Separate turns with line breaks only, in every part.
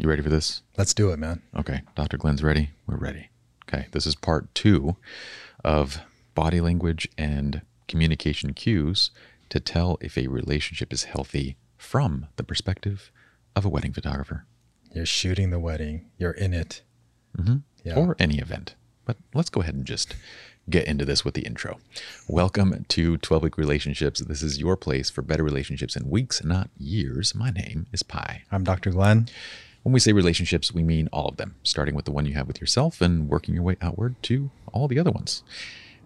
You ready for this?
Let's do it, man.
Okay, Dr. Glenn's ready. We're ready. Okay, this is part two of body language and communication cues to tell if a relationship is healthy from the perspective of a wedding photographer.
You're shooting the wedding, you're in it.
Mm-hmm.
Yeah.
Or any event. But let's go ahead and just get into this with the intro. Welcome to 12 Week Relationships. This is your place for better relationships in weeks, not years. My name is Pi.
I'm Dr. Glenn.
When we say relationships, we mean all of them, starting with the one you have with yourself and working your way outward to all the other ones.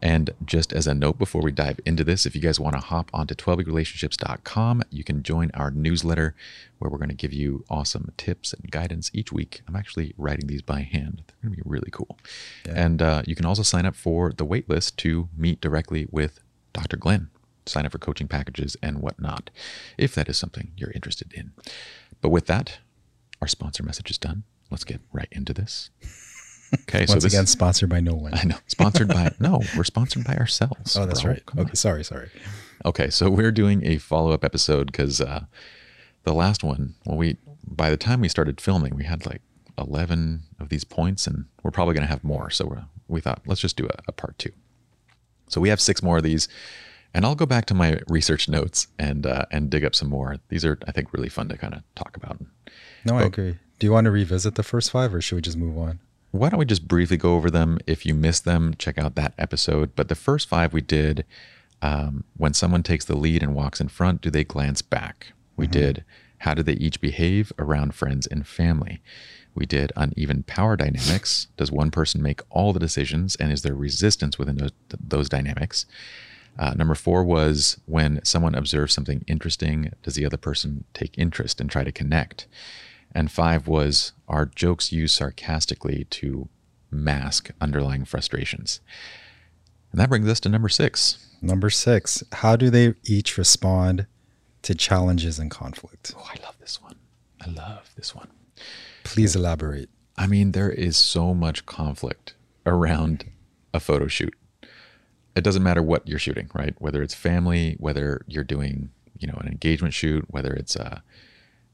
And just as a note before we dive into this, if you guys want to hop onto 12weekrelationships.com, you can join our newsletter where we're going to give you awesome tips and guidance each week. I'm actually writing these by hand. They're going to be really cool.
Yeah.
And uh, you can also sign up for the waitlist to meet directly with Dr. Glenn, sign up for coaching packages and whatnot, if that is something you're interested in. But with that, our sponsor message is done. Let's get right into this. Okay, so this
again, sponsored by no one.
I know. Sponsored by no, we're sponsored by ourselves.
Oh, that's
bro.
right.
Come on.
Okay, sorry, sorry.
Okay, so we're doing a follow-up episode because uh, the last one, well, we by the time we started filming, we had like eleven of these points, and we're probably going to have more. So we thought let's just do a, a part two. So we have six more of these, and I'll go back to my research notes and uh, and dig up some more. These are, I think, really fun to kind of talk about.
No, I agree. Do you want to revisit the first five or should we just move on?
why don't we just briefly go over them? If you missed them, check out that episode. But the first five we did um, when someone takes the lead and walks in front, do they glance back? We did how do they each behave around friends and family? We did uneven power dynamics. Does one person make all the decisions and is there resistance within those, those dynamics? Uh, number four was when someone observes something interesting, does the other person take interest and try to connect? And five was are jokes used sarcastically to mask underlying frustrations? And that brings us to number six.
Number six, how do they each respond to challenges and conflict?
Oh, I love this one. I love this one.
Please elaborate.
I mean, there is so much conflict around a photo shoot. It doesn't matter what you're shooting, right? Whether it's family, whether you're doing, you know, an engagement shoot, whether it's uh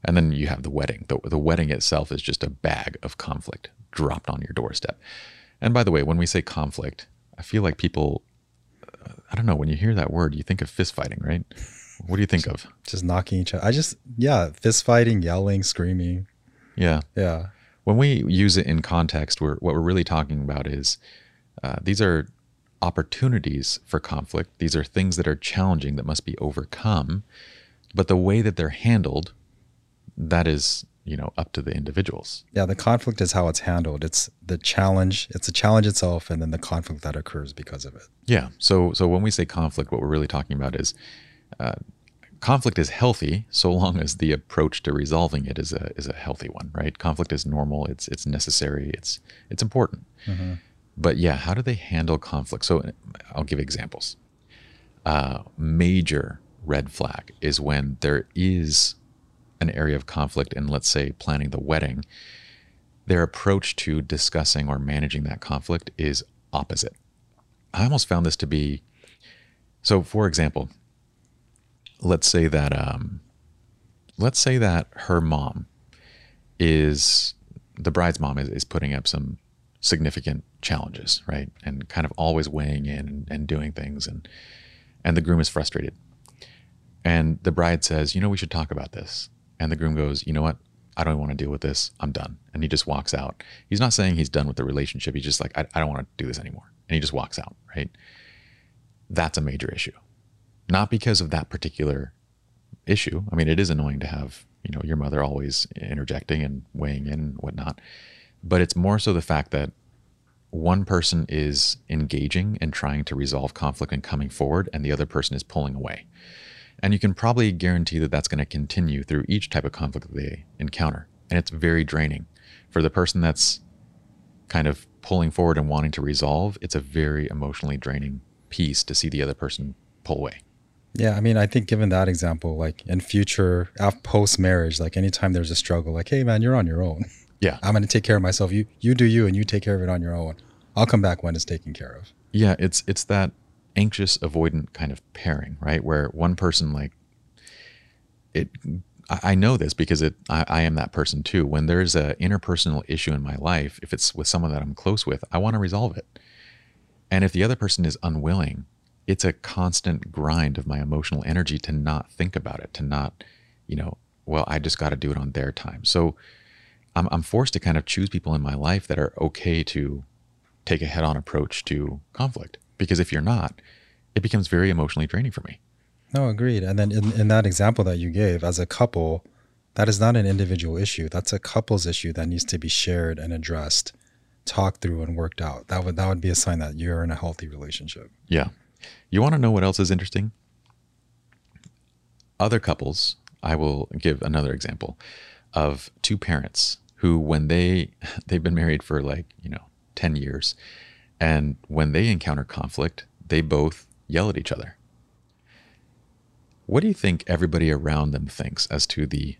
and then you have the wedding. The, the wedding itself is just a bag of conflict dropped on your doorstep. And by the way, when we say conflict, I feel like people uh, I don't know, when you hear that word, you think of fist fighting, right? What do you think of?
Just knocking each other. I just, yeah, fist fighting, yelling, screaming.
Yeah.
Yeah.
when we use it in context, we're, what we're really talking about is uh, these are opportunities for conflict. These are things that are challenging that must be overcome. But the way that they're handled, that is, you know, up to the individuals.
Yeah. The conflict is how it's handled. It's the challenge, it's the challenge itself, and then the conflict that occurs because of it.
Yeah. So, so when we say conflict, what we're really talking about is uh, conflict is healthy so long as the approach to resolving it is a is a healthy one, right? Conflict is normal. It's it's necessary. It's it's important. But yeah, how do they handle conflict? So I'll give examples. Uh, major red flag is when there is an area of conflict in, let's say, planning the wedding, their approach to discussing or managing that conflict is opposite. I almost found this to be so. For example, let's say that um, let's say that her mom is the bride's mom is, is putting up some significant challenges, right? And kind of always weighing in and, doing things and and the groom is frustrated. And the bride says, you know, we should talk about this. And the groom goes, you know what? I don't want to deal with this. I'm done. And he just walks out. He's not saying he's done with the relationship. He's just like, I, I don't want to do this anymore. And he just walks out, right? That's a major issue. Not because of that particular issue. I mean, it is annoying to have, you know, your mother always interjecting and weighing in and whatnot. But it's more so the fact that one person is engaging and trying to resolve conflict and coming forward, and the other person is pulling away. And you can probably guarantee that that's going to continue through each type of conflict that they encounter. And it's very draining. For the person that's kind of pulling forward and wanting to resolve, it's a very emotionally draining piece to see the other person pull away.
Yeah, I mean, I think given that example, like in future, post marriage, like anytime there's a struggle, like, hey man, you're on your own.
Yeah,
I'm going to take care of myself. You you do you, and you take care of it on your own. I'll come back when it's taken care of.
Yeah, it's it's that anxious avoidant kind of pairing, right? Where one person like it I know this because it I, I, am that person too. When there's a interpersonal issue in my life, if it's with someone that I'm close with, I want to resolve it. And if the other person is unwilling, it's a constant grind of my emotional energy to not think about it, to not, you know, well, I just got to do it on their time. So I'm, I'm forced to kind of choose people in my life that are okay to take a head on approach to conflict. Because if you're not, it becomes very emotionally draining for me.
No, agreed. And then in, in that example that you gave, as a couple, that is not an individual issue. That's a couple's issue that needs to be shared and addressed, talked through and worked out. That would that would be a sign that you're in a healthy relationship.
Yeah. You want to know what else is interesting? Other couples, I will give another example of two parents who when they they've been married for like, you know, 10 years and when they encounter conflict, they both yell at each other. What do you think everybody around them thinks as to the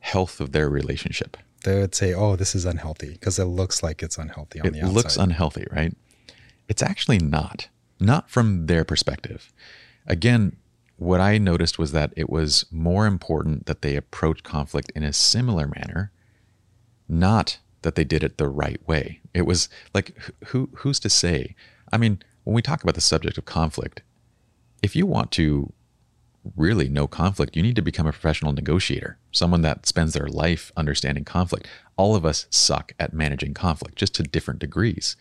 health of their relationship?
They would say, "Oh, this is unhealthy," because it looks like it's unhealthy on
it
the outside.
It looks unhealthy, right? It's actually not. Not from their perspective. Again, what I noticed was that it was more important that they approach conflict in a similar manner, not that they did it the right way. It was like who who's to say? I mean, when we talk about the subject of conflict, if you want to really know conflict, you need to become a professional negotiator, someone that spends their life understanding conflict. All of us suck at managing conflict, just to different degrees.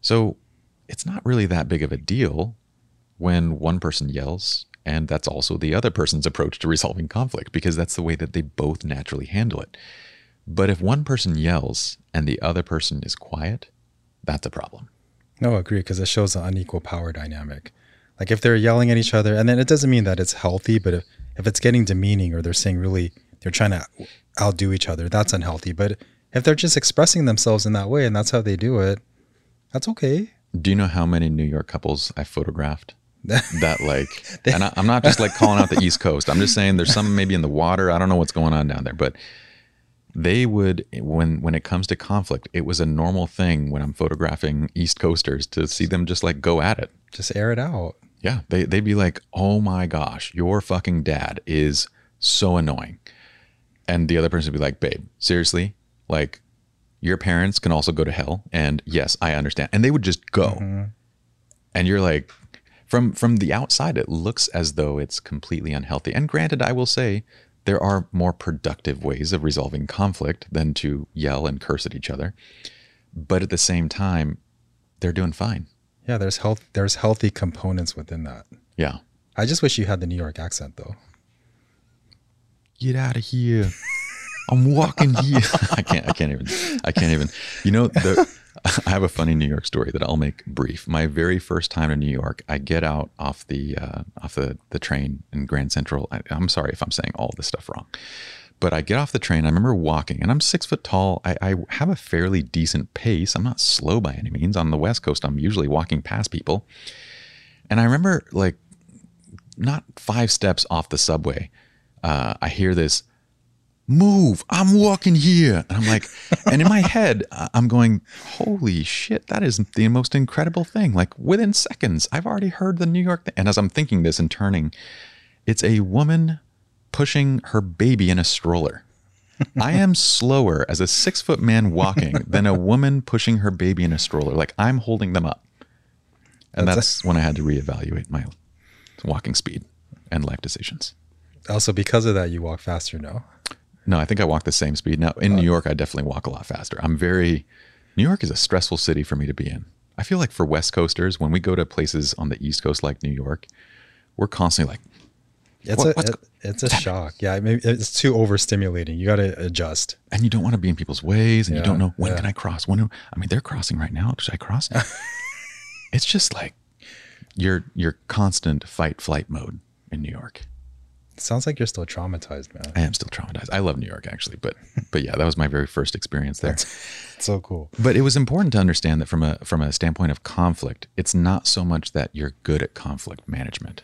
So it's not really that big of a deal when one person yells, and that's also the other person's approach to resolving conflict, because that's the way that they both naturally handle it. But if one person yells and the other person is quiet, that's a problem.
No, I agree, because it shows an unequal power dynamic. Like if they're yelling at each other, and then it doesn't mean that it's healthy, but if, if it's getting demeaning or they're saying really, they're trying to outdo each other, that's unhealthy. But if they're just expressing themselves in that way and that's how they do it, that's okay.
Do you know how many New York couples I photographed? that like, and I, I'm not just like calling out the East Coast. I'm just saying there's some maybe in the water. I don't know what's going on down there, but they would when when it comes to conflict it was a normal thing when i'm photographing east coasters to see them just like go at it.
Just air it out.
Yeah they, they'd be like oh my gosh your fucking dad is so annoying. And the other person would be like babe seriously? Like your parents can also go to hell and yes i understand. And they would just go. Mm-hmm. and you're like from from the outside it looks as though it's completely unhealthy. And granted i will say there are more productive ways of resolving conflict than to yell and curse at each other. But at the same time, they're doing fine.
Yeah, there's health there's healthy components within that.
Yeah.
I just wish you had the New York accent though.
Get out of here. I'm walking here. I can't I can't even I can't even. You know the I have a funny New York story that I'll make brief. My very first time in New York, I get out off the uh, off the, the train in Grand Central. I, am sorry if I'm saying all this stuff wrong, but I get off the train. I remember walking, and I'm six foot tall. I, I have a fairly decent pace. I'm not slow by any means. On the West Coast, I'm usually walking past people, and I remember like not five steps off the subway, uh, I hear this move. I'm walking here. And I'm like, and in my head, I'm going, holy shit, that is the most incredible thing. Like within seconds, I've already heard the New York thing. And as I'm thinking this and turning, it's a woman pushing her baby in a stroller. I am slower as a six foot man walking than a woman pushing her baby in a stroller. Like I'm holding them up. And
That's
that's, when I had to reevaluate my walking speed and life decisions.
Also, because of that, you walk faster now.
No, I think I walk the same speed. Now, in New uh, York, I definitely walk a lot faster. I'm very, New York is a stressful city for me to be in. I feel like for West Coasters, when we go to places on the East Coast like New York, we're constantly like,
It's
What-
a it, it's a shock. Yeah, maybe it's too overstimulating. You got to adjust.
and you don't want to be in people's ways and you don't know when
yeah.
can I cross? When do, I mean they're crossing right now. Should I cross? it's just like your your constant fight flight mode in New York.
Sounds like you're still traumatized, man.
I am still traumatized. I love New York actually, but but yeah, that was my very first experience there.
It's so cool.
But it was important to understand that from a from a standpoint of conflict, it's not so much that you're good at conflict management.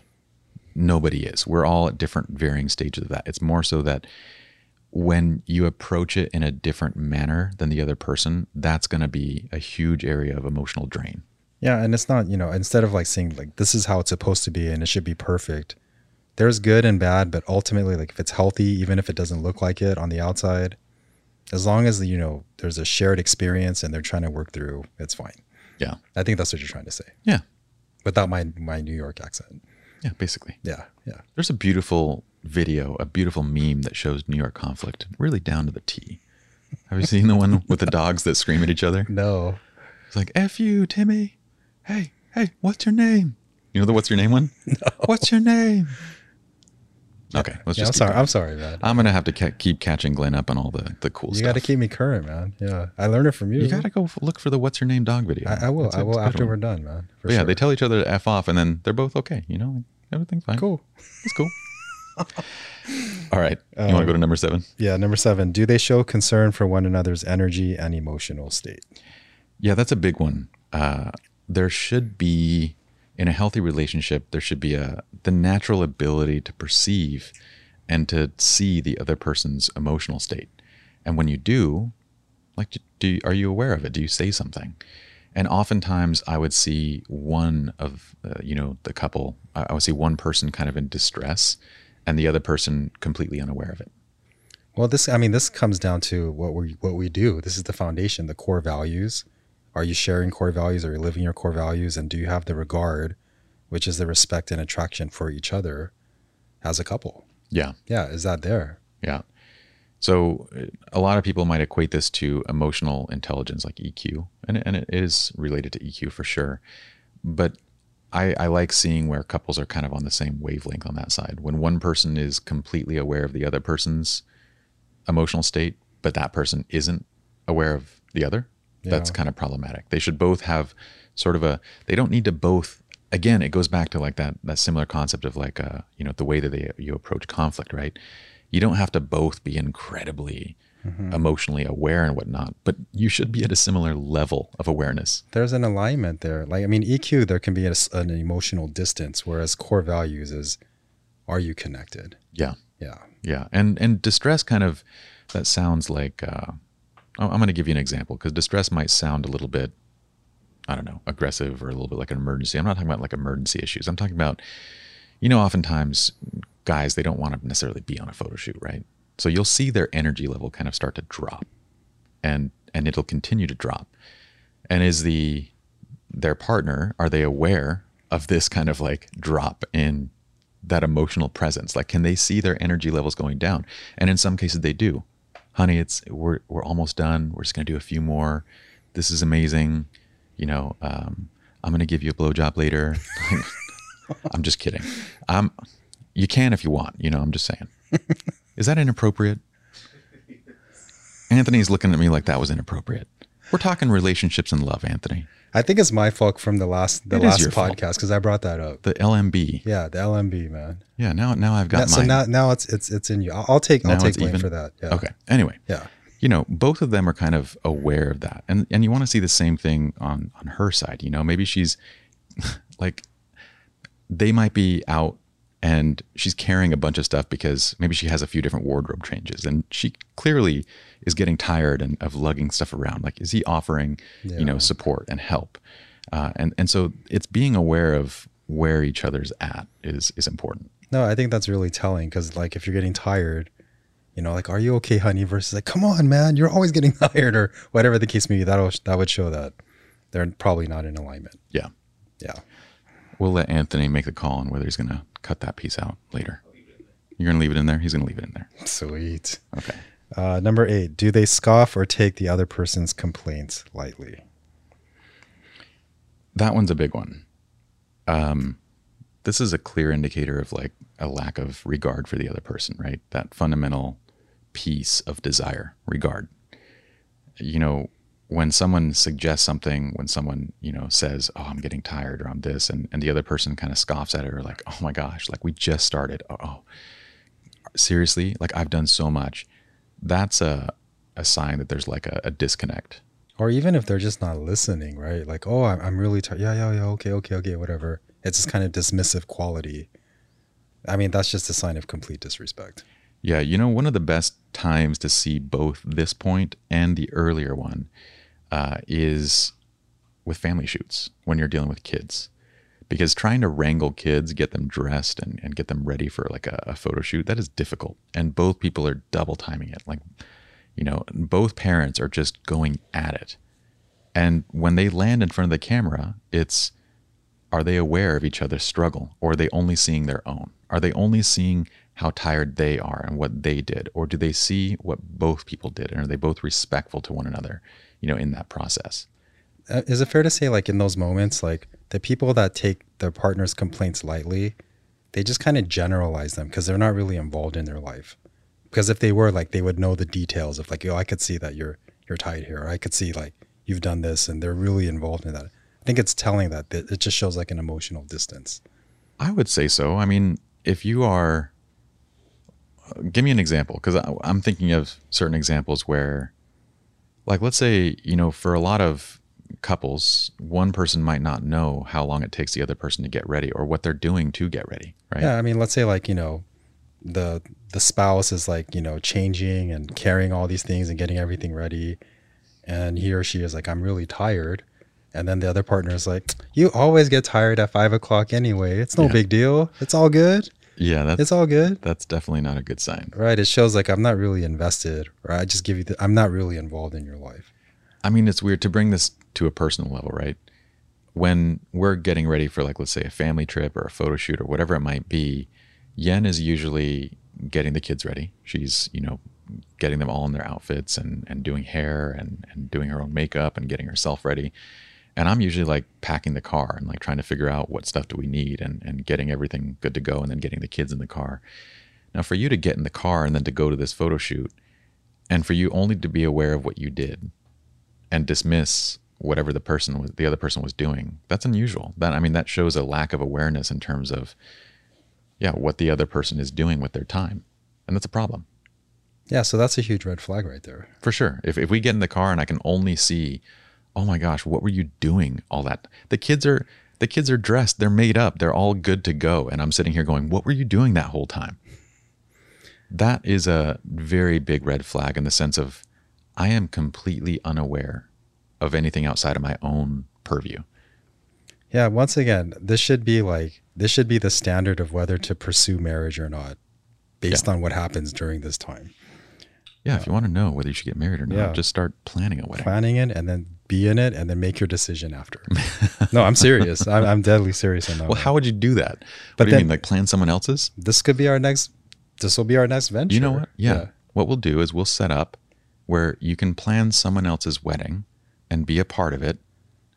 Nobody is. We're all at different varying stages of that. It's more so that when you approach it in a different manner than the other person, that's going to be a huge area of emotional drain.
Yeah, and it's not, you know, instead of like saying like this is how it's supposed to be and it should be perfect. There's good and bad, but ultimately like if it's healthy, even if it doesn't look like it on the outside, as long as you know there's a shared experience and they're trying to work through, it's fine.
Yeah.
I think that's what you're trying to say.
Yeah.
Without my my New York accent.
Yeah, basically.
Yeah, yeah.
There's a beautiful video, a beautiful meme that shows New York conflict really down to the T. Have you seen the one with the dogs that scream at each other?
No.
It's like, F you, Timmy. Hey, hey, what's your name? You know the what's your name one? No. What's your name? Okay, let's
Yeah, I'm sorry.
going.
I'm sorry, man.
I'm gonna have to ca- keep catching Glenn up on all the, the cool
you
stuff.
You got to keep me current, man. Yeah, I learned it from you.
you gotta go look for the what's your name dog video.
I, I will. I will after
one.
we're done, man.
Yeah,
sure.
they tell each other to f off, and then they're both okay. You know, like, everything's fine.
cool.
It's cool. all right, you want to go to number seven?
Yeah, number seven. Do they show concern for one another's energy and emotional state?
Yeah, that's a big one. Uh, there should be in a healthy relationship, there should be a the natural ability to perceive and to see the other person's emotional state. And when you do, like, do you, are you aware of it? Do you say something? And oftentimes, I would see one of uh, you know the couple. I would see one person kind of in distress, and the other person completely unaware of it.
Well, this I mean, this comes down to what we what we do. This is the foundation, the core values. Are you sharing core values? Are you living your core values? And do you have the regard, which is the respect and attraction for each other as a couple?
Yeah.
Yeah, is that there?
Yeah. So a lot of people might equate this to emotional intelligence, like EQ, and and it is related to EQ for sure. But I, I like seeing where couples are kind of on the same wavelength on that side. When one person is completely aware of the other person's emotional state, but that person isn't aware of the other, that's kind of problematic. They should both have sort of a. They don't need to both. Again, it goes back to like that that similar concept of like uh you know the way that they you approach conflict, right? You don't have to both be incredibly emotionally aware and whatnot, but you should be at a similar level of awareness.
There's an alignment there. Like I mean, EQ there can be a an emotional distance, whereas core values is, are you connected?
Yeah.
Yeah.
Yeah, and and distress kind of that sounds like uh, I'm going to give you an example because distress might sound a little bit, I don't know, aggressive or a little bit like an emergency. I'm not talking about like emergency issues. I'm talking about, you know, oftentimes guys they don't want to necessarily be on a photo shoot, right? So you'll see their energy level kind of start to drop, and and it'll continue to drop. And is the their partner are they aware of this kind of like drop in that emotional presence like can they see their energy levels going down and in some cases they do honey it's we're we're almost done. We're just to do a few more. This is amazing. You know um, i'm to give you a blowjob later. I'm just kidding. Um, you can if you want you know i'm just saying. Is that inappropriate? Anthony's looking at me like that was inappropriate we're talking relationships and love anthony
I think it's my fault from the last the
It is
last
your fault.
podcast because I brought that up.
the lmb
Yeah, the LMB man.
yeah now now i've got
Yeah, so now now it's it's it's in you. I'll, I'll take I'll
Now
take
it's
blame
even?
for that. Yeah.
Okay. Anyway.
Yeah.
You know, both of them are kind of aware of that. And and you want to see the same thing on on her side, you know. Maybe she's like they might be out and she's carrying a bunch of stuff because maybe she has a few different wardrobe changes and she clearly is getting tired and of lugging stuff around like is he offering you know support and help uh, and and so it's being aware of where each other's at is is important
No, I think that's really telling because, like, if you're getting tired, you know, like, "Are you okay, honey?" versus like, "Come on, man, you're always getting tired," or whatever the case may be. that'll that would show that they're probably not in alignment.
yeah
Yeah.
we'll let anthony make the call on whether he's going to cut that piece out later you're to leave it in there he's to leave it in there
Sweet.
okay
Uh, number eight, do they scoff or take the other person's complaints lightly?
That one's a big one. Um, this is a clear indicator of like a lack of regard for the other person, right? That fundamental piece of desire, regard. You know, when someone suggests something, when someone, you know, says, Oh, I'm getting tired or I'm this, and, and the other person kind of scoffs at it or like, Oh my gosh, like we just started. Oh, oh, seriously? Like I've done so much. That's a, a sign that there's like a, a disconnect.
Or even if they're just not listening, right? Like, oh, I'm, I'm really tired. Yeah, yeah, yeah. Okay, okay, okay, whatever. It's this kind of dismissive quality. I mean, that's just a sign of complete disrespect.
Yeah, you know, one of the best times to see both this point and the earlier one uh, is with family shoots when you're dealing with kids. Because trying to wrangle kids, get them dressed and, and get them ready for like a, a photo shoot, that is difficult. And both people are double timing it. Like, you know, both parents are just going at it. And when they land in front of the camera, it's are they aware of each other's struggle or are they only seeing their own? Are they only seeing how tired they are and what they did? Or do they see what both people did? And are they both respectful to one another, you know, in that process?
Uh, is it fair to say, like, in those moments, like, the people that take their partner's complaints lightly, they just kind of generalize them because they're not really involved in their life. Because if they were, like, they would know the details of, like, oh, I could see that you're you're tired here, or I could see like you've done this, and they're really involved in that. I think it's telling that that it just shows like an emotional distance.
I would say so. I mean, if you are, give me an example because I'm thinking of certain examples where, like, let's say, you know, for a lot of couples, one person might not know how long it takes the other person to get ready or what they're doing to get ready, right?
Yeah, I mean, let's say like you know, the the spouse is like you know changing and carrying all these things and getting everything ready, and he or she is like, I'm really tired, and then the other partner is like, You always get tired at five o'clock anyway. It's no
Yeah.
big deal. It's all good.
Yeah, that's
It's all good.
that's definitely not a good sign.
Right. It shows like I'm not really invested, or I just give you. The, I'm not really involved in your life.
I mean, it's weird to bring this to a personal level, right? When we're getting ready for, like, let's say a family trip or a photo shoot or whatever it might be, Yen is usually getting the kids ready. She's, you know, getting them all in their outfits and, and doing hair and, and doing her own makeup and getting herself ready. And I'm usually like packing the car and like trying to figure out what stuff do we need and, and getting everything good to go and then getting the kids in the car. Now, for you to get in the car and then to go to this photo shoot and for you only to be aware of what you did and dismiss whatever the person was the other person was doing that's unusual that i mean that shows a lack of awareness in terms of yeah what the other person is doing with their time and that's a problem
Yeah. So that's a huge red flag right there.
for sure if, if we get in the car and i can only see oh my gosh what were you doing all that the kids are the kids are dressed they're made up they're all good to go and i'm sitting here going what were you doing that whole time that is a very big red flag in the sense of i am completely unaware of anything outside of my own purview
Yeah. Once again, this should be like this should be the standard of whether to pursue marriage or not, based on what happens during this time.
yeah if you want to know whether you should get married or not
Yeah.
just start planning a wedding
planning it and then be in it and then make your decision after. no, I'm serious. I'm, I'm deadly serious on that.
well
one.
how would you do that
But
what do you
then-
mean like plan someone else's
this could be our next. This will be our next venture.
You know what? Yeah. What we'll do is we'll set up where you can plan someone else's wedding and be a part of it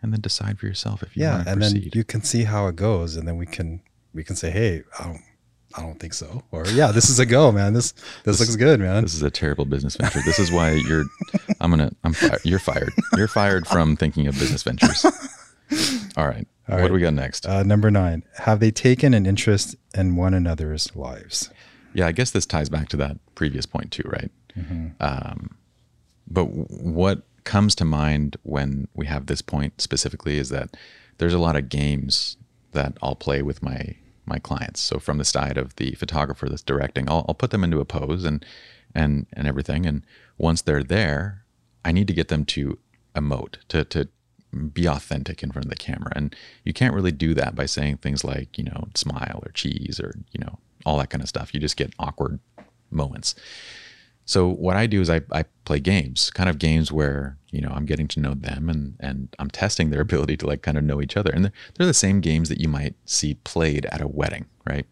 and then decide for yourself if you
Yeah,
want to
and
proceed.
then you can see how it goes, and then we can we can say, hey, I don't, I don't think so, or yeah, this is a go, man. This this, looks good, man.
this is a terrible business venture. This is why you're I'm to I'm fired. You're fired. You're fired from thinking of business ventures. All right. what
right.
do we got next?
Uh, number nine, have they taken an interest in one another's lives?
Yeah, I guess this ties back to that previous point too, right? Um, but what comes to mind when we have this point specifically is that there's a lot of games that I'll play with my my clients. So from the side of the photographer that's directing, I'll, I'll put them into a pose and and and everything. And once they're there, I need to get them to emote to to be authentic in front of the camera. And you can't really do that by saying things like you know smile or cheese or you know all that kind of stuff. You just get awkward moments. So what I do is I, I play games, kind of games where you know I'm getting to know them and and I'm testing their ability to like kind of know each other. And they're, they're the same games that you might see played at a wedding, right?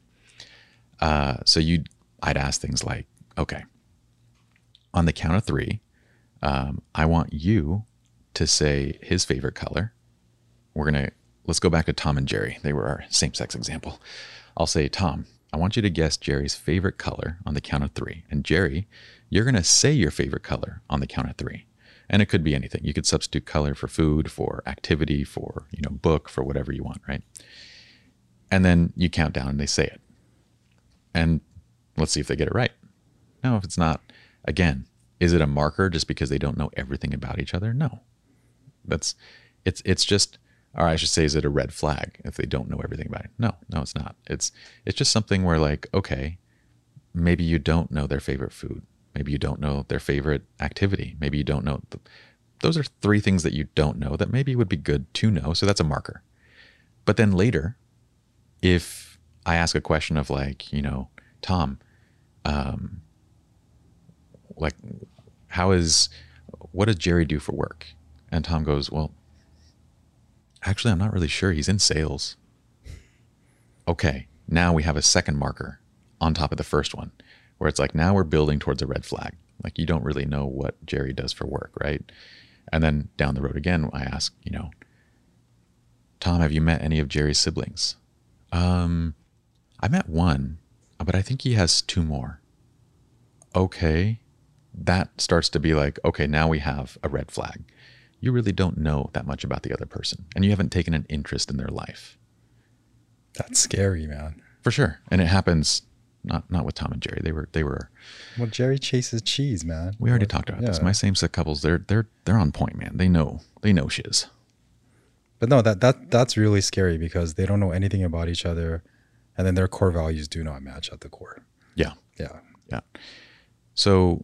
Uh, so you I'd ask things like, okay, on the count of three, um, I want you to say his favorite color. We're gonna let's go back to Tom and Jerry. They were our same sex example. I'll say, Tom, I want you to guess Jerry's favorite color on the count of three. And Jerry, you're going to say your favorite color on the count of three. And it could be anything. You could substitute color for food, for activity, for, you know, book, for whatever you want, right? And then you count down and they say it. And let's see if they get it right. No, if it's not, again, is it a marker just because they don't know everything about each other? No. That's it's it's just or I should say, is it a red flag if they don't know everything about it? No, no, it's not. It's it's just something where like, okay, maybe you don't know their favorite food. Maybe you don't know their favorite activity. Maybe you don't know. Those are three things that you don't know that maybe would be good to know. So that's a marker. But then later, if I ask a question of like, you know, Tom, um, like, how is, what does Jerry do for work? And Tom goes, well, actually, I'm not really sure. He's in sales. Okay, now we have a second marker on top of the first one where it's like now we're building towards a red flag. Like you don't really know what Jerry does for work, right? And then down the road again, I ask, you know, Tom, have you met any of Jerry's siblings? Um, I met one, but I think he has two more. Okay. That starts to be like, okay, now we have a red flag. You really don't know that much about the other person, and you haven't taken an interest in their life.
That's scary, man.
For sure. And it happens not not with Tom and Jerry. They were they were.
Well, Jerry chases cheese, man.
We already talked about this. My same sex couples, they're they're they're on point, man. They know they know shiz.
But no, that that that's really scary because they don't know anything about each other, and then their core values do not match at the core.
Yeah,
Yeah.
yeah. So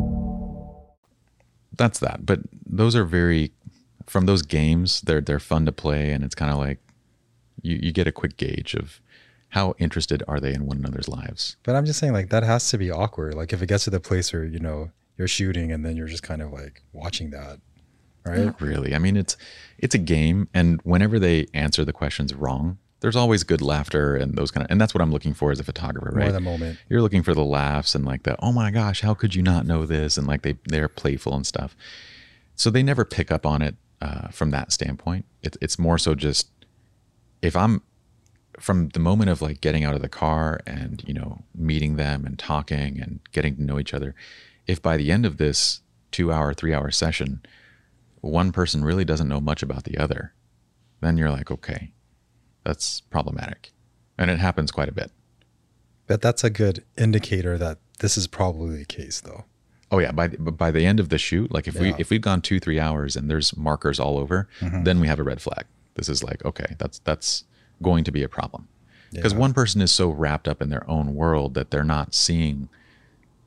That's that. But those are very from those games. They're they're fun to play, and it's kind of like you you get a quick gauge of how interested are they in one another's lives.
But I'm just saying, like that has to be awkward. Like if it gets to the place where you know you're shooting and then you're just kind of like watching that, right?
Not really. I mean, it's it's a game, and whenever they answer the questions wrong, there's always good laughter and those kind of. And that's what I'm looking for as a photographer,
More
right?
the moment.
You're looking for the laughs and like the oh my gosh, how could you not know this? And like they they're playful and stuff. So they never pick up on it uh, from that standpoint. It, it's more so just if I'm from the moment of like getting out of the car and you know meeting them and talking and getting to know each other if by the end of this two hour three hour session one person really doesn't know much about the other then you're like okay that's problematic. And it happens quite a bit.
But that's a good indicator that this is probably the case, though.
oh yeah. By the, by the end of the shoot like if we if we've gone two three hours and there's markers all over mm-hmm. then we have a red flag. This is like okay that's that's going to be a problem. Because
Yeah.
one person is so wrapped up in their own world that they're not seeing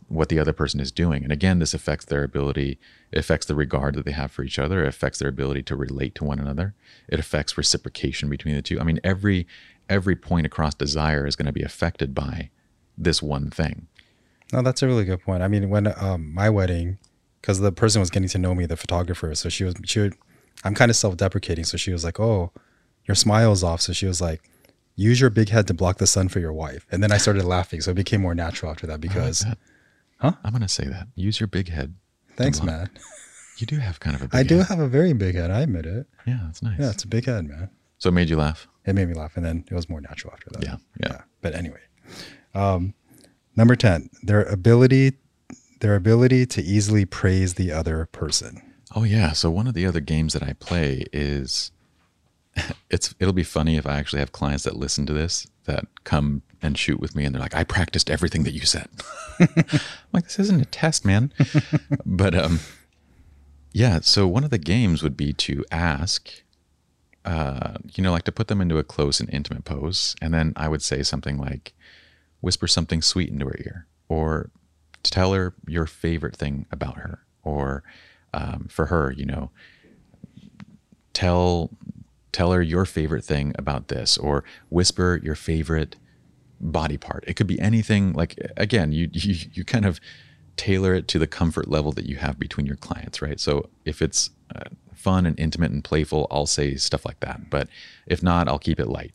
what the other person is doing. And again this affects their ability it affects the regard that they have for each other it affects their ability to relate to one another it affects reciprocation between the two i mean every every point across desire is going to be affected by this one thing
No, that's a really good point. I mean, when um, my wedding, because the person was getting to know me, the photographer, so she was she would, I'm kind of self-deprecating, so she was like, "Oh, your smile's off." So she was like, "Use your big head to block the sun for your wife," and then I started laughing, so it became more natural after that because,
that.
huh?
i'm going to say that use your big head
Thanks, man.
you do have kind of a big
I do
head.
have a very big head. I admit it.
yeah that's nice
Yeah, it's a big head, man.
so it made you laugh
It made me laugh, and then it was more natural after that.
Yeah, yeah.
But anyway, Um, number 10, their ability their ability to easily praise the other person.
Oh yeah. So one of the other games that I play is it's it'll be funny if I actually have clients that listen to this that come and shoot with me and they're like, I practiced everything that you said. I'm like, this isn't a test, man. but um yeah, so one of the games would be to ask uh, you know, like to put them into a close and intimate pose. And then I would say something like, whisper something sweet into her ear, or tell her your favorite thing about her, or um, for her, you know, tell tell her your favorite thing about this, or whisper your favorite body part. It could be anything. Like again, you you you kind of tailor it to the comfort level that you have between your clients, right? So if it's uh, fun and intimate and playful, I'll say stuff like that. But if not, I'll keep it light.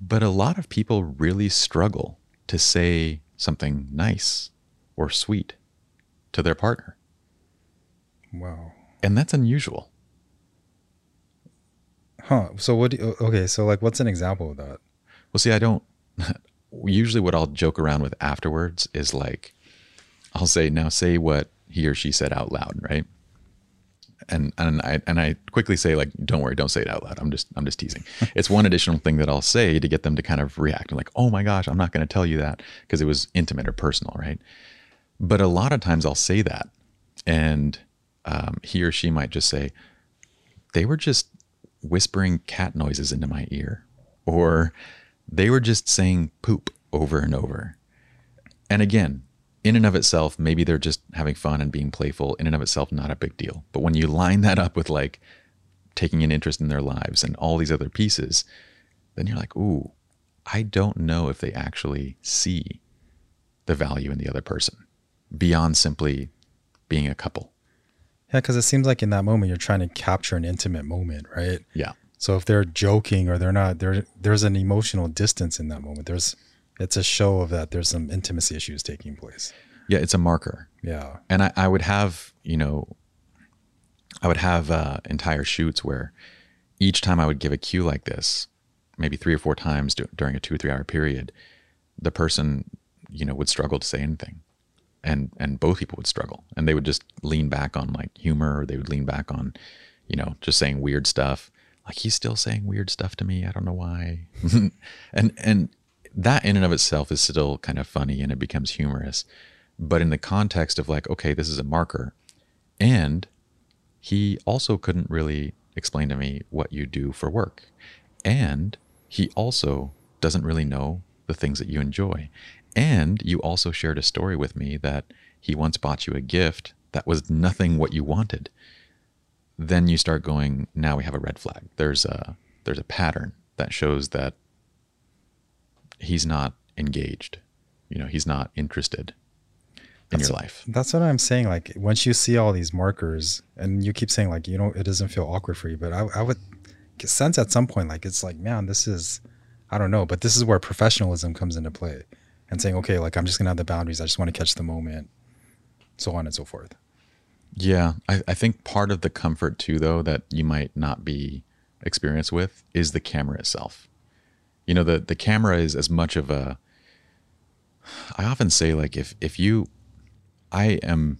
But a lot of people really struggle to say something nice or sweet to their partner.
Wow.
And that's unusual.
Huh. So what do you, okay, so like what's an example of that?
Well, see, I don't usually what I'll joke around with afterwards is like I'll say, now say what he or she said out loud, right? And and I and I quickly say like, don't worry, don't say it out loud. I'm just I'm just teasing. it's one additional thing that I'll say to get them to kind of react. I'm like, oh my gosh, I'm not going to tell you that because it was intimate or personal, right? But a lot of times I'll say that, and um, he or she might just say, they were just whispering cat noises into my ear, or they were just saying poop over and over. And again, in and of itself, maybe they're just having fun and being playful. In and of itself, not a big deal. But when you line that up with like taking an interest in their lives and all these other pieces, then you're like, ooh, I don't know if they actually see the value in the other person beyond simply being a couple.
Yeah, because it seems like in that moment you're trying to capture an intimate moment, right?
Yeah.
So if they're joking or they're not, there there's an emotional distance in that moment. There's it's a show of that there's some intimacy issues taking place.
Yeah, it's a marker.
Yeah.
And I, I would have, you know, I would have uh, entire shoots where each time I would give a cue like this, maybe three or four times d- during a two or three hour period, the person, you know, would struggle to say anything. And and both people would struggle. And they would just lean back on like humor or they would lean back on, you know, just saying weird stuff. Like he's still saying weird stuff to me. I don't know why. and and that in and of itself is still kind of funny and it becomes humorous. But in the context of like, okay, this is a marker. And he also couldn't really explain to me what you do for work. And he also doesn't really know the things that you enjoy. And you also shared a story with me that he once bought you a gift that was nothing what you wanted. Then you start going, now we have a red flag. There's a there's a pattern that shows that he's not engaged. You know, he's not interested in
That's-
your life.
That's what I'm saying. Like once you see all these markers, and you keep saying like you know it doesn't feel awkward for you, but I, I would sense at some point like it's like man, this is I don't know, but this is where professionalism comes into play, and saying okay, like I'm just gonna have the boundaries. I just want to catch the moment, so on and so forth.
Yeah, I, I think part of the comfort too, though, that you might not be experienced with is the camera itself. You know, the the camera is as much of a. I often say like if if you, I am,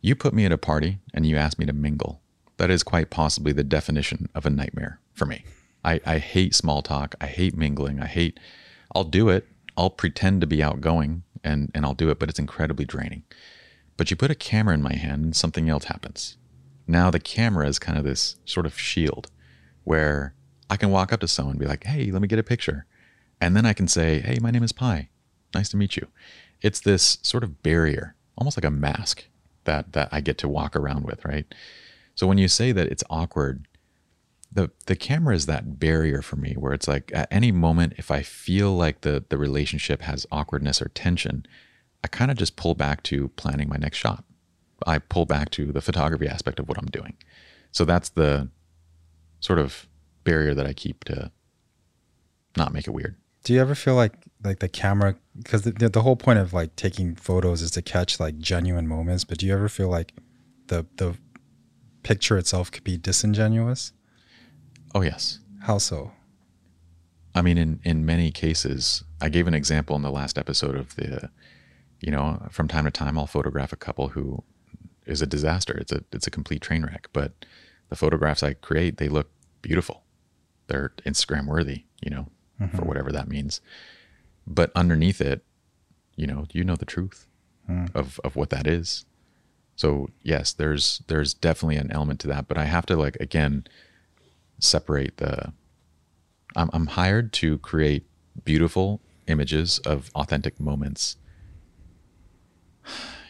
you put me at a party and you ask me to mingle, that is quite possibly the definition of a nightmare for me. I I hate small talk. I hate mingling. I hate. I'll do it. I'll pretend to be outgoing and and I'll do it, but it's incredibly draining. But you put a camera in my hand and something else happens. Now the camera is kind of this sort of shield where I can walk up to someone and be like, hey, let me get a picture. And then I can say, hey, my name is Pi. Nice to meet you. It's this sort of barrier, almost like a mask that, that I get to walk around with, right? So when you say that it's awkward, the the camera is that barrier for me where it's like at any moment if I feel like the the relationship has awkwardness or tension, I kind of just pull back to planning my next shot. I pull back to the photography aspect of what I'm doing. So that's the sort of barrier that I keep to not make it weird.
Do you ever feel like like the camera because the, the the whole point of like taking photos is to catch like genuine moments, but do you ever feel like the the picture itself could be disingenuous?
Oh yes.
How so?
I mean in in many cases I gave an example in the last episode of the, you know, from time to time I'll photograph a couple who is a disaster. It's a it's a complete train wreck. But the photographs I create, they look beautiful. They're Instagram worthy, you know, mm-hmm. for whatever that means. But underneath it, you know, you know the truth mm. of of what that is. So yes, there's there's definitely an element to that, but I have to like again separate the. I'm I'm hired to create beautiful images of authentic moments.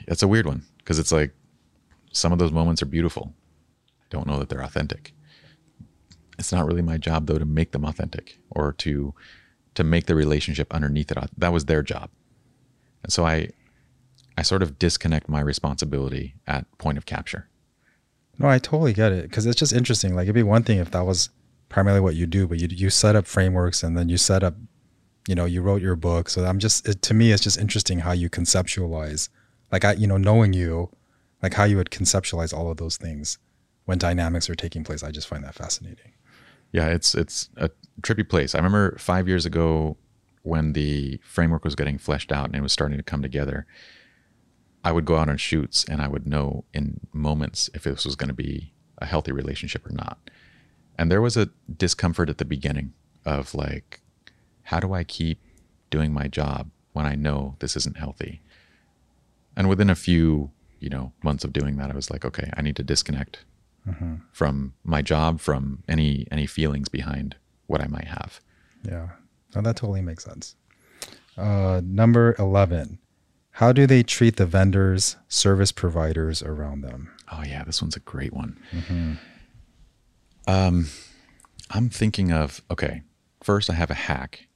It's a weird one because it's like some of those moments are beautiful. I don't know that they're authentic. It's not really my job though to make them authentic or to to make the relationship underneath it. That was their job. And so I I sort of disconnect my responsibility at point of capture.
No, I totally get it because it's just interesting. Like it'd be one thing if that was primarily what you do, but you you set up frameworks and then you set up, you know, you wrote your book. So I'm just it, to me, it's just interesting how you conceptualize, like I, you know, knowing you, like how you would conceptualize all of those things when dynamics are taking place. I just find that fascinating.
Yeah, it's it's a trippy place. I remember five years ago when the framework was getting fleshed out and it was starting to come together I would go out on shoots and I would know in moments if this was going to be a healthy relationship or not. And there was a discomfort at the beginning of like, how do I keep doing my job when I know this isn't healthy? And within a few, you know, months of doing that, I was like, okay, I need to disconnect mm-hmm. from my job, from any any feelings behind what I might have.
Yeah, no, that totally makes sense. Uh, number eleven, how do they treat the vendors, service providers around them?
Oh yeah, this one's a great one. Mm-hmm. Um, I'm thinking of okay. First, I have a hack.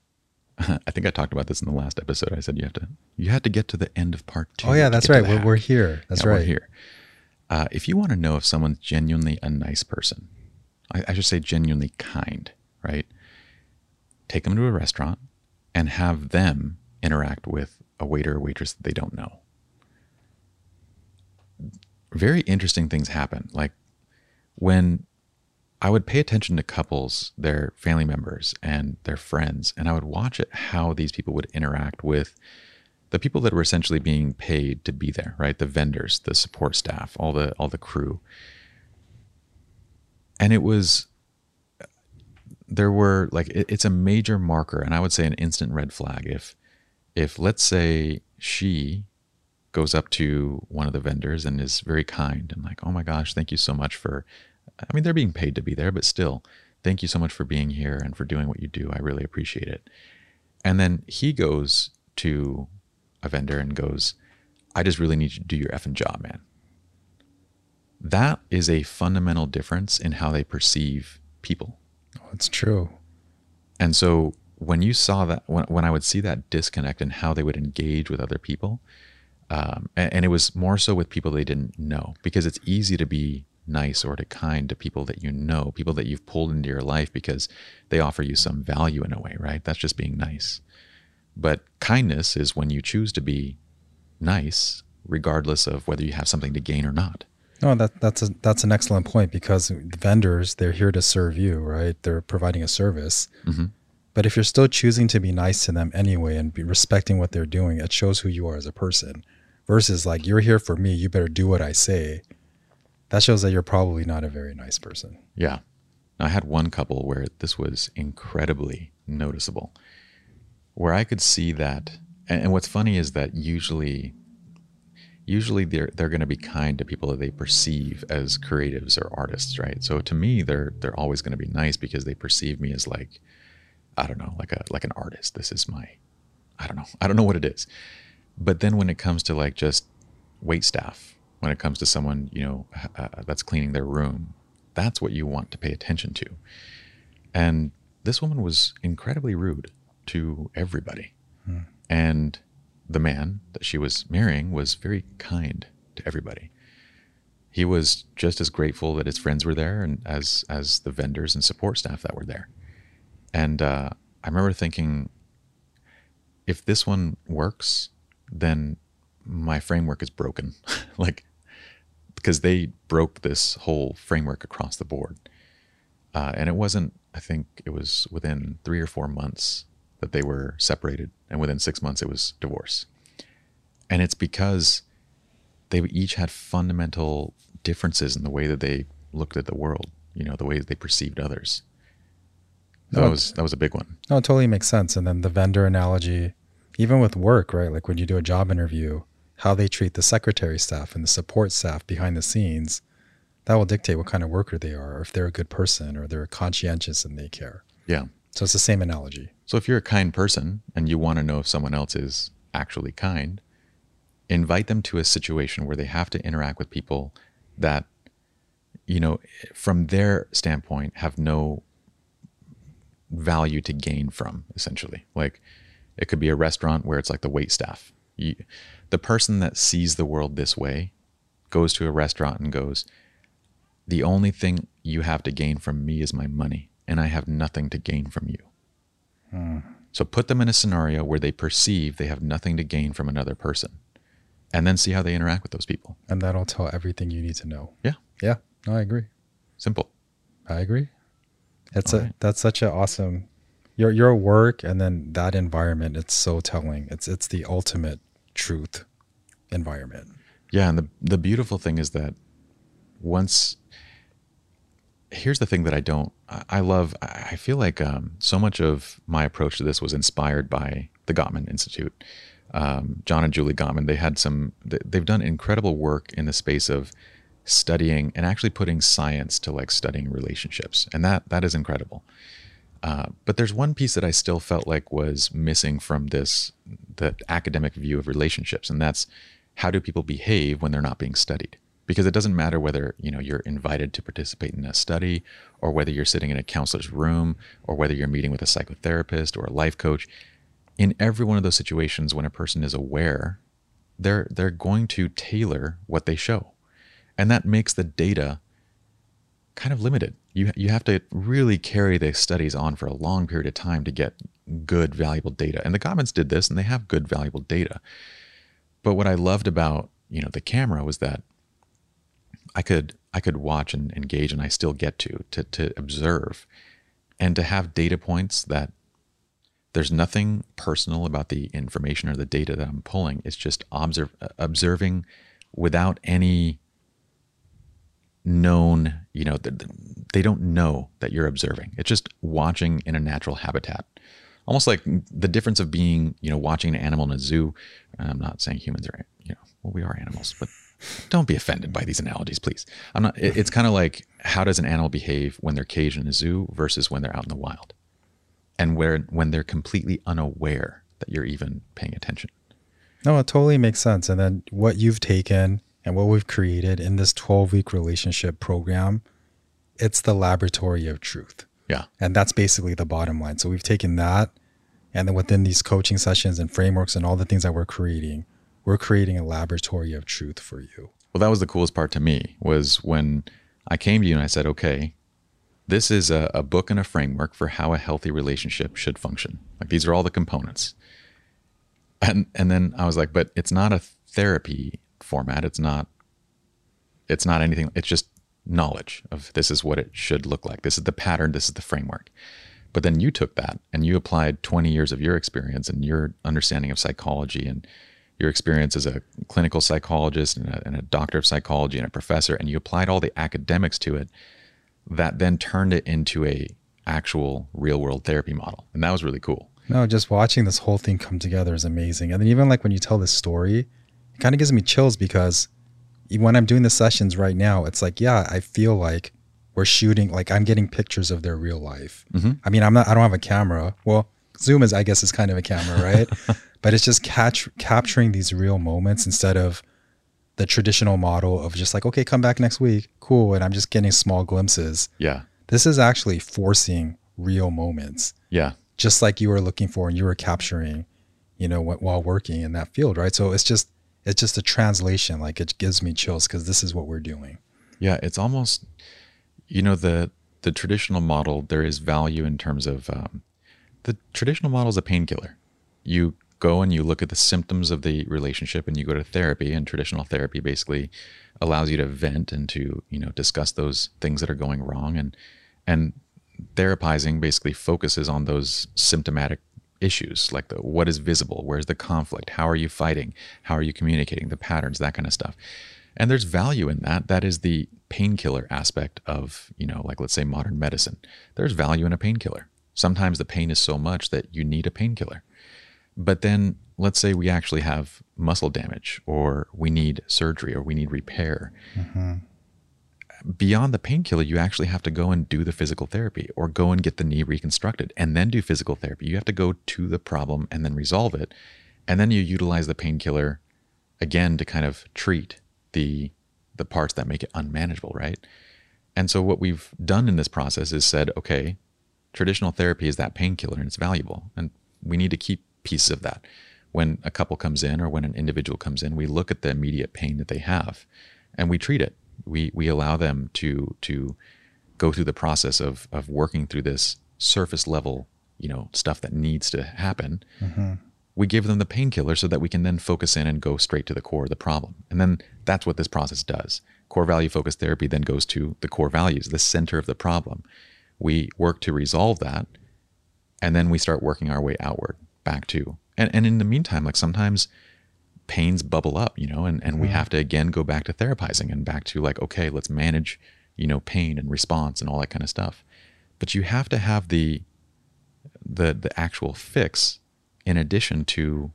I think I talked about this in the last episode. I said you have to you had to get to the end of part two.
Oh yeah, that's right. We're, we're, here. That's yeah, right. We're
here. Uh, if you want to know if someone's genuinely a nice person, I, I should say genuinely kind, right? Take them to a restaurant and have them interact with a waiter or waitress that they don't know. Very interesting things happen. Like when I would pay attention to couples, their family members, and their friends, and I would watch it how these people would interact with the people that were essentially being paid to be there, right? The vendors, the support staff, all the all the crew. And it was there were like it, it's a major marker, and I would say an instant red flag if if let's say she goes up to one of the vendors and is very kind and like, oh my gosh, thank you so much for, I mean, they're being paid to be there, but still, thank you so much for being here and for doing what you do. I really appreciate it. And then he goes to a vendor and goes, I just really need you to do your effing job, man. That is a fundamental difference in how they perceive people.
Oh, it's true.
And so when you saw that, when, when I would see that disconnect and how they would engage with other people, um, and, and, it was more so with people they didn't know because it's easy to be nice or to kind to people that you know, people that you've pulled into your life because they offer you some value in a way, right? That's just being nice. But kindness is when you choose to be nice, regardless of whether you have something to gain or not.
No, that that's a, that's an excellent point because vendors they're here to serve you, right? They're providing a service. Mm-hmm. But if you're still choosing to be nice to them anyway and be respecting what they're doing, it shows who you are as a person. Versus like you're here for me, you better do what I say. That shows that you're probably not a very nice person.
Yeah. I had one couple where this was incredibly noticeable, where I could see that. And what's funny is that usually, usually they're they're going to be kind to people that they perceive as creatives or artists, right? So to me, they're they're always going to be nice because they perceive me as like I don't know, like a like an artist. This is my I don't know. I don't know what it is. But then when it comes to like just wait staff, when it comes to someone, you know, uh, that's cleaning their room, that's what you want to pay attention to. And this woman was incredibly rude to everybody. Hmm. And the man that she was marrying was very kind to everybody. He was just as grateful that his friends were there and as as the vendors and support staff that were there. And uh, I remember thinking, if this one works, then my framework is broken. like, because they broke this whole framework across the board. Uh, and it wasn't, I think it was within three or four months that they were separated, and within six months it was divorce. And it's because they each had fundamental differences in the way that they looked at the world, you know, the way that they perceived others. So
No,
that was that was a big one.
No, it totally makes sense. And then the vendor analogy, even with work, right? Like when you do a job interview, how they treat the secretary staff and the support staff behind the scenes, that will dictate what kind of worker they are, or if they're a good person, or they're conscientious and they care.
Yeah.
So it's the same analogy.
So if you're a kind person and you want to know if someone else is actually kind, invite them to a situation where they have to interact with people that, you know, from their standpoint, have no value to gain from, essentially. Like it could be a restaurant where it's like the wait staff. You, the person that sees the world this way goes to a restaurant and goes, the only thing you have to gain from me is my money, and I have nothing to gain from you. Hmm. So put them in a scenario where they perceive they have nothing to gain from another person, and then see how they interact with those people.
And that'll tell everything you need to know.
Yeah,
Yeah, no, I agree.
simple.
I agree. It's
All
a
right.
that's such an awesome your your work and then that environment. It's so telling. It's it's the ultimate truth environment.
Yeah, and the the beautiful thing is that once here's the thing that I don't I love I feel like um, so much of my approach to this was inspired by the Gottman Institute. Um, John and Julie Gottman they had some they- they've done incredible work in the space of studying and actually putting science to like studying relationships and that that is incredible. Uh, but there's one piece that I still felt like was missing from this the academic view of relationships, and that's how do people behave when they're not being studied? Because it doesn't matter whether you know you're invited to participate in a study, or whether you're sitting in a counselor's room, or whether you're meeting with a psychotherapist or a life coach. In every one of those situations, when a person is aware, they're they're going to tailor what they show, and that makes the data kind of limited. You you have to really carry the studies on for a long period of time to get good valuable data. And the Gottmans did this and they have good valuable data. But what I loved about, you know, the camera was that I could I could watch and engage and I still get to to to observe and to have data points that there's nothing personal about the information or the data that I'm pulling. It's just observe, observing without any known, you know, th- th- they don't know that you're observing. It's just watching in a natural habitat. Almost like the difference of being, you know, watching an animal in a zoo. I'm not saying humans are, you know, well, we are animals, but don't be offended by these analogies, please. I'm not, it- it's kind of like how does an animal behave when they're caged in a zoo versus when they're out in the wild? And where, when they're completely unaware that you're even paying attention.
No, it totally makes sense. And then what you've taken and what we've created in this 12 week relationship program, it's the laboratory of truth.
Yeah.
And that's basically the bottom line. So we've taken that, and then within these coaching sessions and frameworks and all the things that we're creating, we're creating a laboratory of truth for you.
Well, that was the coolest part to me was when I came to you and I said, okay, this is a, a book and a framework for how a healthy relationship should function. Like these are all the components. And and then I was like, but it's not a therapy format. It's not it's not anything. It's just knowledge of this is what it should look like. This is the pattern, this is the framework. But then you took that and you applied 20 years of your experience and your understanding of psychology and your experience as a clinical psychologist and a, and a doctor of psychology and a professor, and you applied all the academics to it that then turned it into a actual real world therapy model. And that was really cool.
No, just watching this whole thing come together is amazing. And then even like when you tell this story, it kind of gives me chills because when I'm doing the sessions right now, it's like, yeah, I feel like we're shooting, like I'm getting pictures of their real life. Mm-hmm. I mean, I'm not, I don't have a camera. Well, Zoom is, I guess, is kind of a camera, right? but it's just catch, capturing these real moments instead of the traditional model of just like, okay, come back next week. Cool. And I'm just getting small glimpses.
Yeah.
This is actually forcing real moments
Yeah.
just like you were looking for and you were capturing, you know, while working in that field, right? So it's just it's just a translation. Like it gives me chills because this is what we're doing.
Yeah, it's almost, you know, the the traditional model. There is value in terms of um, the traditional model is a painkiller. You go and you look at the symptoms of the relationship, and you go to therapy. And traditional therapy basically allows you to vent and to you know discuss those things that are going wrong. And and therapizing basically focuses on those symptomatic issues like the what is visible where's the conflict how are you fighting how are you communicating the patterns that kind of stuff. And there's value in that. That is the painkiller aspect of you know like let's say modern medicine. There's value in a painkiller. Sometimes the pain is so much that you need a painkiller. But then let's say we actually have muscle damage or we need surgery or we need repair mm-hmm. Beyond the painkiller, you actually have to go and do the physical therapy or go and get the knee reconstructed and then do physical therapy. You have to go to the problem and then resolve it. And then you utilize the painkiller again to kind of treat the the parts that make it unmanageable, right? And so what we've done in this process is said, okay, traditional therapy is that painkiller and it's valuable. And we need to keep pieces of that. When a couple comes in or when an individual comes in, we look at the immediate pain that they have and we treat it we we allow them to to go through the process of of working through this surface level you know stuff that needs to happen. Mm-hmm. We give them the painkiller so that we can then focus in and go straight to the core of the problem. And then that's what this process does. Core value focused therapy then goes to the core values the center of the problem. We work to resolve that and then we start working our way outward back to and, and in the meantime like sometimes pains bubble up, you know, and, and we have to again go back to therapizing and back to like, okay, let's manage, you know, pain and response and all that kind of stuff. But you have to have the the the actual fix in addition to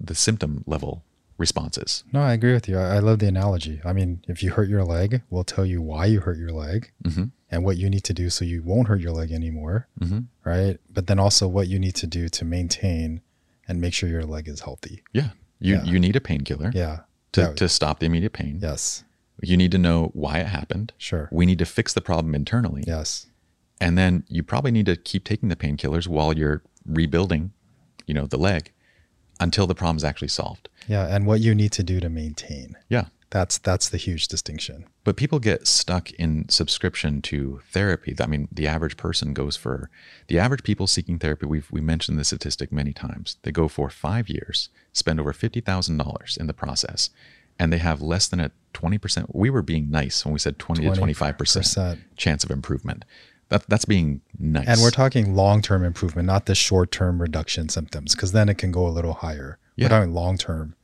the symptom level responses.
No, I agree with you. I, I love the analogy. I mean, if you hurt your leg, we'll tell you why you hurt your leg
Mm-hmm.
and what you need to do so you won't hurt your leg anymore,
Mm-hmm.
right? But then also what you need to do to maintain and make sure your leg is healthy.
Yeah. You
Yeah.
you need a painkiller
Yeah.
to, to stop the immediate pain.
Yes.
You need to know why it happened.
Sure.
We need to fix the problem internally.
Yes.
And then you probably need to keep taking the painkillers while you're rebuilding, you know, the leg until the problem's actually solved.
Yeah. And what you need to do to maintain.
Yeah.
That's that's the huge distinction.
But people get stuck in subscription to therapy. I mean, the average person goes for the average people seeking therapy. We've we mentioned this statistic many times. They go for five years, spend over fifty thousand dollars in the process, and they have less than a twenty percent. We were being nice when we said twenty to twenty five percent
20%.
chance of improvement. That that's being nice.
And we're talking long term improvement, not the short term reduction symptoms, because then it can go a little higher.
Yeah.
We're talking long term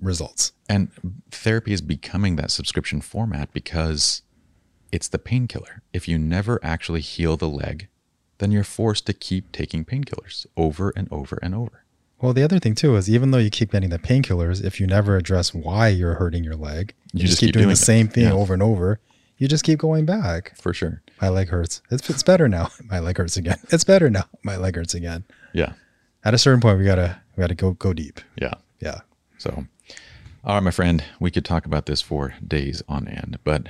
results.
And therapy is becoming that subscription format because it's the painkiller. If you never actually heal the leg, then you're forced to keep taking painkillers over and over and over.
Well, the other thing too is even though you keep getting the painkillers, if you never address why you're hurting your leg, you, just, keep, doing, the
it.
same thing
Yeah.
over and over. You just keep going back.
For sure.
My leg hurts. It's, it's better now. My leg hurts again. It's better now. My leg hurts again.
Yeah.
At a certain point, we gotta we gotta go go deep.
Yeah.
Yeah.
So, all right, my friend, we could talk about this for days on end, but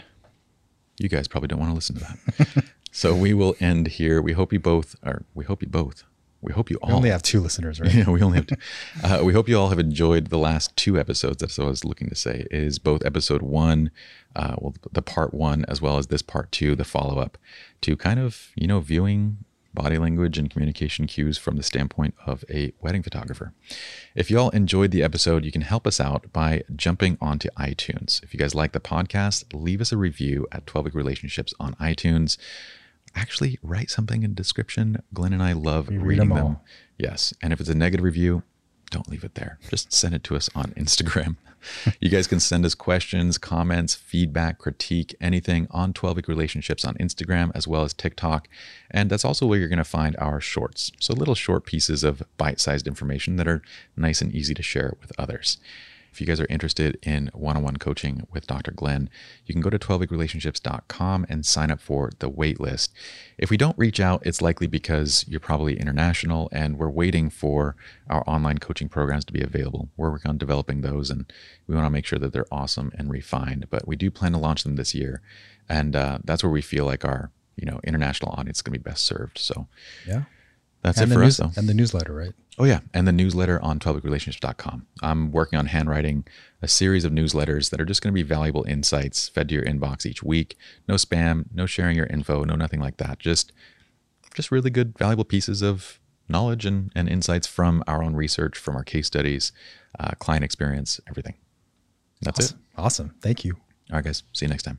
you guys probably don't want to listen to that. so we will end here. We hope you both, or we hope you both, we hope you all.
We only have two listeners, right?
Yeah, we only have two. Uh, we hope you all have enjoyed the last two episodes. That's what I was looking to say. Is both episode one, uh, well, the part one, as well as this part two, the follow up, to kind of you know viewing body language and communication cues from the standpoint of a wedding photographer. If you all enjoyed the episode, you can help us out by jumping onto iTunes. If you guys like the podcast, leave us a review at 12 Week Relationships on iTunes. Actually, write something in the description. Glenn and I love
read
reading
them
them. Yes. And if it's a negative review, don't leave it there. Just send it to us on Instagram. you guys can send us questions, comments, feedback, critique, anything on 12 Week Relationships on Instagram as well as TikTok. And that's also where you're going to find our shorts. So little short pieces of bite sized information that are nice and easy to share with others. If you guys are interested in one on one coaching with Dr. Glenn, you can go to 12weekrelationships.com and sign up for the wait list. If we don't reach out, it's likely because you're probably international and we're waiting for our online coaching programs to be available. We're working on developing those and we want to make sure that they're awesome and refined, but we do plan to launch them this year. And uh, that's where we feel like our you know international audience is going to be best served. So
Yeah.
That's
and
it for
news,
us, though.
and the newsletter, right?
Oh yeah, and the newsletter on 12weekrelationships.com. I'm working on handwriting a series of newsletters that are just going to be valuable insights fed to your inbox each week. No spam, no sharing your info, no nothing like that. Just just really good valuable pieces of knowledge and, and insights from our own research, from our case studies, uh, client experience, everything. That's it.
Awesome. Awesome. Thank you.
All right, guys. See you next time.